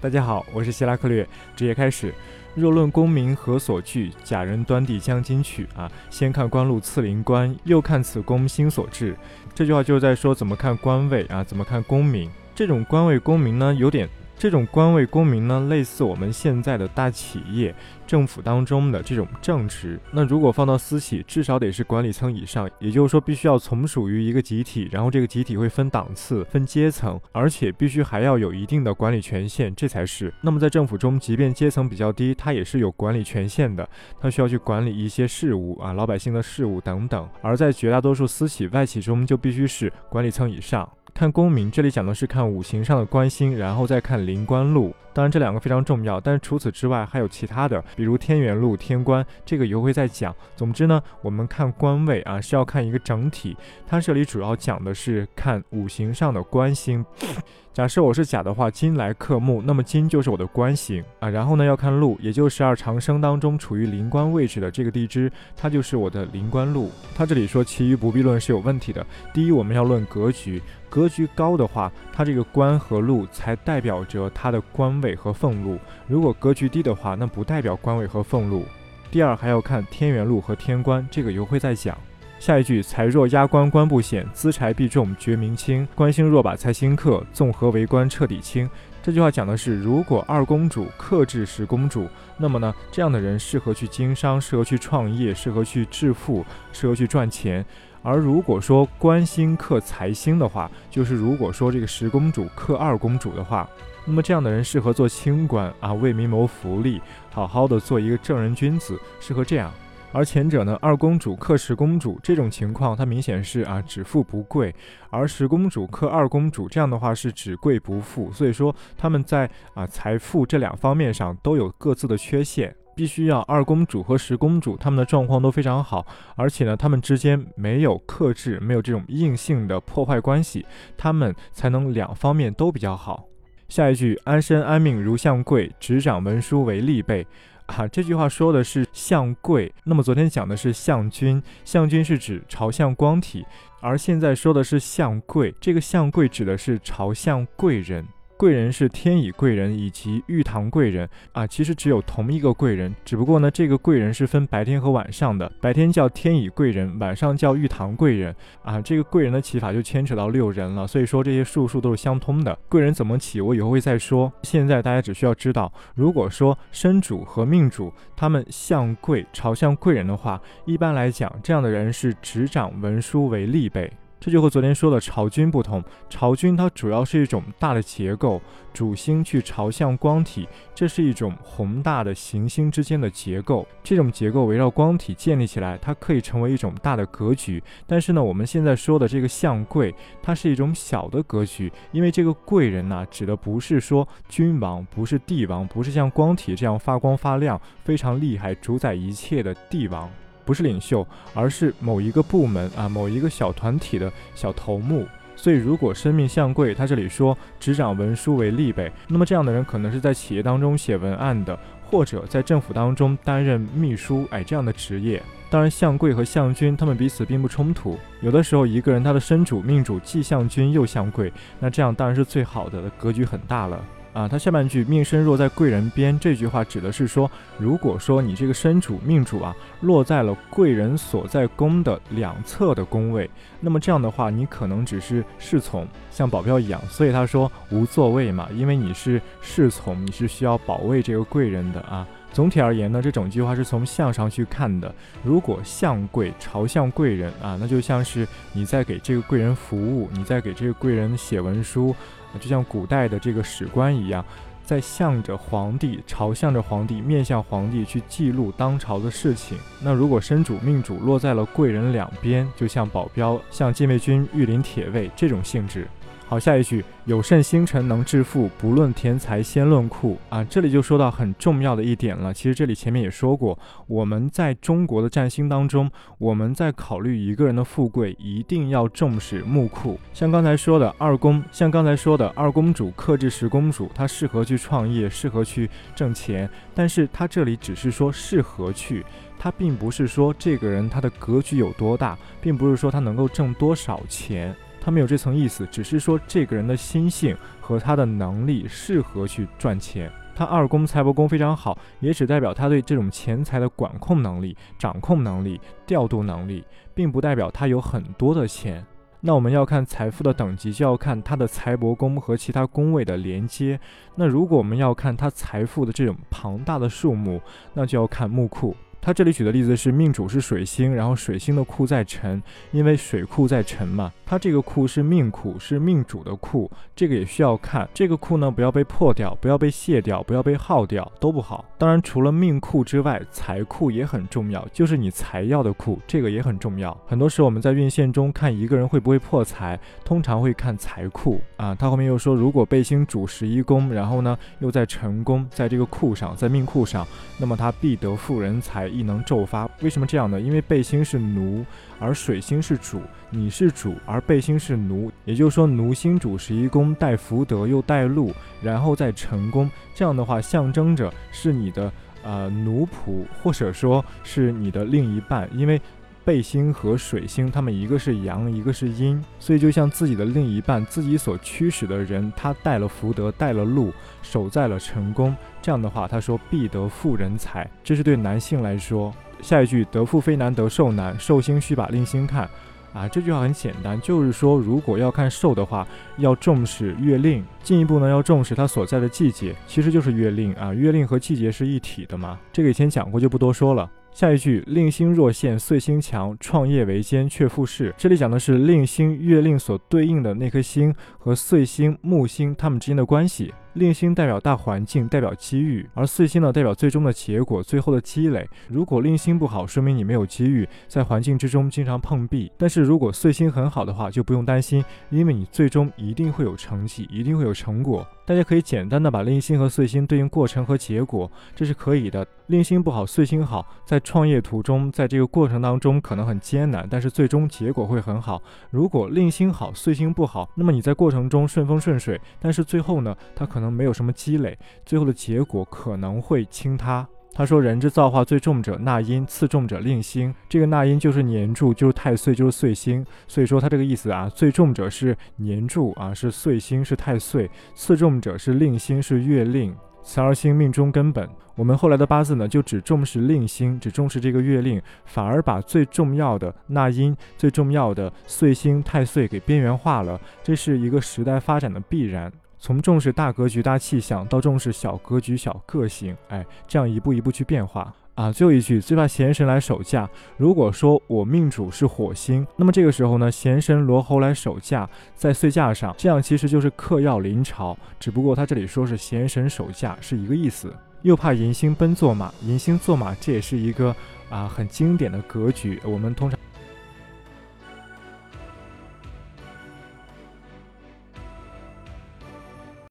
大家好，我是希拉克略。直接开始。若论功名何所惧？假人端地将金取啊！先看官路赐灵官，又看此宫心所至。这句话就是在说怎么看官位啊，怎么看功名。这种官位功名呢，有点。这种官位公民呢，类似我们现在的大企业、政府当中的这种正职。那如果放到私企，至少得是管理层以上，也就是说，必须要从属于一个集体，然后这个集体会分档次、分阶层，而且必须还要有一定的管理权限，这才是。那么在政府中，即便阶层比较低，它也是有管理权限的，它需要去管理一些事务啊，老百姓的事务等等。而在绝大多数私企、外企中，就必须是管理层以上。看功名，这里讲的是看五行上的官星，然后再看临官禄。当然，这两个非常重要，但是除此之外还有其他的，比如天元禄、天官，这个以后会再讲。总之呢，我们看官位啊是要看一个整体，它这里主要讲的是看五行上的官星。假设我是甲的话，金来克木，那么金就是我的官星啊。然后呢，要看禄，也就是十二长生当中处于临官位置的这个地支，它就是我的临官禄。他这里说其余不必论是有问题的。第一，我们要论格局，格局高的话，它这个官和禄才代表着它的官位和俸禄；如果格局低的话，那不代表官位和俸禄。第二，还要看天元禄和天官，这个以后会再讲。下一句，财若压官，官不显；资财必重，绝明清。官星若把财星克，纵合为官，彻底清。这句话讲的是，如果二公主克制十公主，那么呢，这样的人适合去经商，适合去创业，适合去致富，适合去赚钱。而如果说官星克财星的话，就是如果说这个十公主克二公主的话，那么这样的人适合做清官啊，为民谋福利，好好的做一个正人君子，适合这样。而前者呢，二公主克十公主这种情况，它明显是啊，只富不贵；而十公主克二公主，这样的话是只贵不富。所以说他们在啊财富这两方面上都有各自的缺陷，必须要二公主和十公主他们的状况都非常好，而且呢，他们之间没有克制，没有这种硬性的破坏关系，他们才能两方面都比较好。下一句，安身安命如相贵，执掌文书为利备。啊，这句话说的是相贵。那么昨天讲的是相君，相君是指朝向光体，而现在说的是相贵。这个相贵指的是朝向贵人。贵人是天乙贵人以及玉堂贵人啊，其实只有同一个贵人，只不过呢，这个贵人是分白天和晚上的，白天叫天乙贵人，晚上叫玉堂贵人啊。这个贵人的起法就牵扯到六人了，所以说这些术数都是相通的。贵人怎么起，我以后会再说。现在大家只需要知道，如果说身主和命主他们向贵朝向贵人的话，一般来讲，这样的人是执掌文书为利备。这就和昨天说的朝君不同，朝君它主要是一种大的结构，主星去朝向光体，这是一种宏大的行星之间的结构。这种结构围绕光体建立起来，它可以成为一种大的格局。但是呢，我们现在说的这个相贵，它是一种小的格局，因为这个贵人呢，指的不是说君王，不是帝王，不是像光体这样发光发亮、非常厉害、主宰一切的帝王。不是领袖，而是某一个部门啊，某一个小团体的小头目。所以，如果生命相贵，他这里说执掌文书为利呗，那么这样的人可能是在企业当中写文案的，或者在政府当中担任秘书，哎，这样的职业。当然，相贵和相君他们彼此并不冲突。有的时候，一个人他的身主命主既相君又相贵，那这样当然是最好的，格局很大了。啊，他下半句命身若在贵人边，这句话指的是说，如果说你这个身主命主啊，落在了贵人所在宫的两侧的宫位，那么这样的话，你可能只是侍从，像保镖一样。所以他说无座位嘛，因为你是侍从，你是需要保卫这个贵人的啊。总体而言呢，这整句话是从相上去看的。如果相贵朝向贵人啊，那就像是你在给这个贵人服务，你在给这个贵人写文书。就像古代的这个史官一样，在向着皇帝，朝向着皇帝，面向皇帝去记录当朝的事情。那如果身主命主落在了贵人两边，就像保镖，像禁卫军御林铁卫这种性质。好，下一句有甚星辰能致富，不论田财先论库啊。这里就说到很重要的一点了。其实这里前面也说过，我们在中国的占星当中，我们在考虑一个人的富贵，一定要重视木库。像刚才说的二公，像刚才说的二公主克制十公主，她适合去创业，适合去挣钱。但是她这里只是说适合去，她并不是说这个人他的格局有多大，并不是说他能够挣多少钱。他没有这层意思，只是说这个人的心性和他的能力适合去赚钱。他二宫财帛宫非常好，也只代表他对这种钱财的管控能力、掌控能力、调度能力，并不代表他有很多的钱。那我们要看财富的等级，就要看他的财帛宫和其他宫位的连接。那如果我们要看他财富的这种庞大的数目，那就要看木库。他这里举的例子是命主是水星，然后水星的库在辰，因为水库在辰嘛。他这个库是命库，是命主的库，这个也需要看。这个库呢，不要被破掉，不要被卸掉，不要被耗掉，都不好。当然，除了命库之外，财库也很重要，就是你财要的库，这个也很重要。很多时候我们在运线中看一个人会不会破财，通常会看财库啊。他后面又说，如果背星主十一宫，然后呢又在辰宫，在这个库上，在命库上，那么他必得富人财。异能骤发，为什么这样呢？因为背星是奴，而水星是主，你是主，而背星是奴，也就是说奴星主十一宫带福德又带禄，然后再成功，这样的话象征着是你的呃奴仆，或者说是你的另一半，因为。背星和水星，他们一个是阳，一个是阴，所以就像自己的另一半，自己所驱使的人，他带了福德，带了路，守在了成功。这样的话，他说必得富人财，这是对男性来说。下一句得富非难得寿难，寿星须把令星看。啊，这句话很简单，就是说如果要看寿的话，要重视月令，进一步呢要重视它所在的季节，其实就是月令啊，月令和季节是一体的嘛。这个以前讲过，就不多说了。下一句，令星若现，岁星强，创业维艰，却复事。这里讲的是令星、月令所对应的那颗星和岁星、木星它们之间的关系。令星代表大环境，代表机遇；而碎星呢，代表最终的结果，最后的积累。如果令星不好，说明你没有机遇，在环境之中经常碰壁；但是如果碎星很好的话，就不用担心，因为你最终一定会有成绩，一定会有成果。大家可以简单的把令星和岁星对应过程和结果，这是可以的。令星不好，岁星好，在创业途中，在这个过程当中可能很艰难，但是最终结果会很好。如果令星好，岁星不好，那么你在过程中顺风顺水，但是最后呢，它可能没有什么积累，最后的结果可能会倾塌。他说：“人之造化最重者纳音，次重者令星。这个纳音就是年柱，就是太岁，就是岁星。所以说他这个意思啊，最重者是年柱啊，是岁星，是太岁；次重者是令星，是月令。此二星命中根本。我们后来的八字呢，就只重视令星，只重视这个月令，反而把最重要的纳音、最重要的岁星、太岁给边缘化了。这是一个时代发展的必然。”从重视大格局、大气象，到重视小格局、小个性，哎，这样一步一步去变化啊。最后一句，最怕闲神来守驾。如果说我命主是火星，那么这个时候呢，闲神罗喉来守驾，在岁驾上，这样其实就是嗑药临朝，只不过他这里说是闲神守驾，是一个意思。又怕银星奔坐马，银星坐马，这也是一个啊很经典的格局。我们通常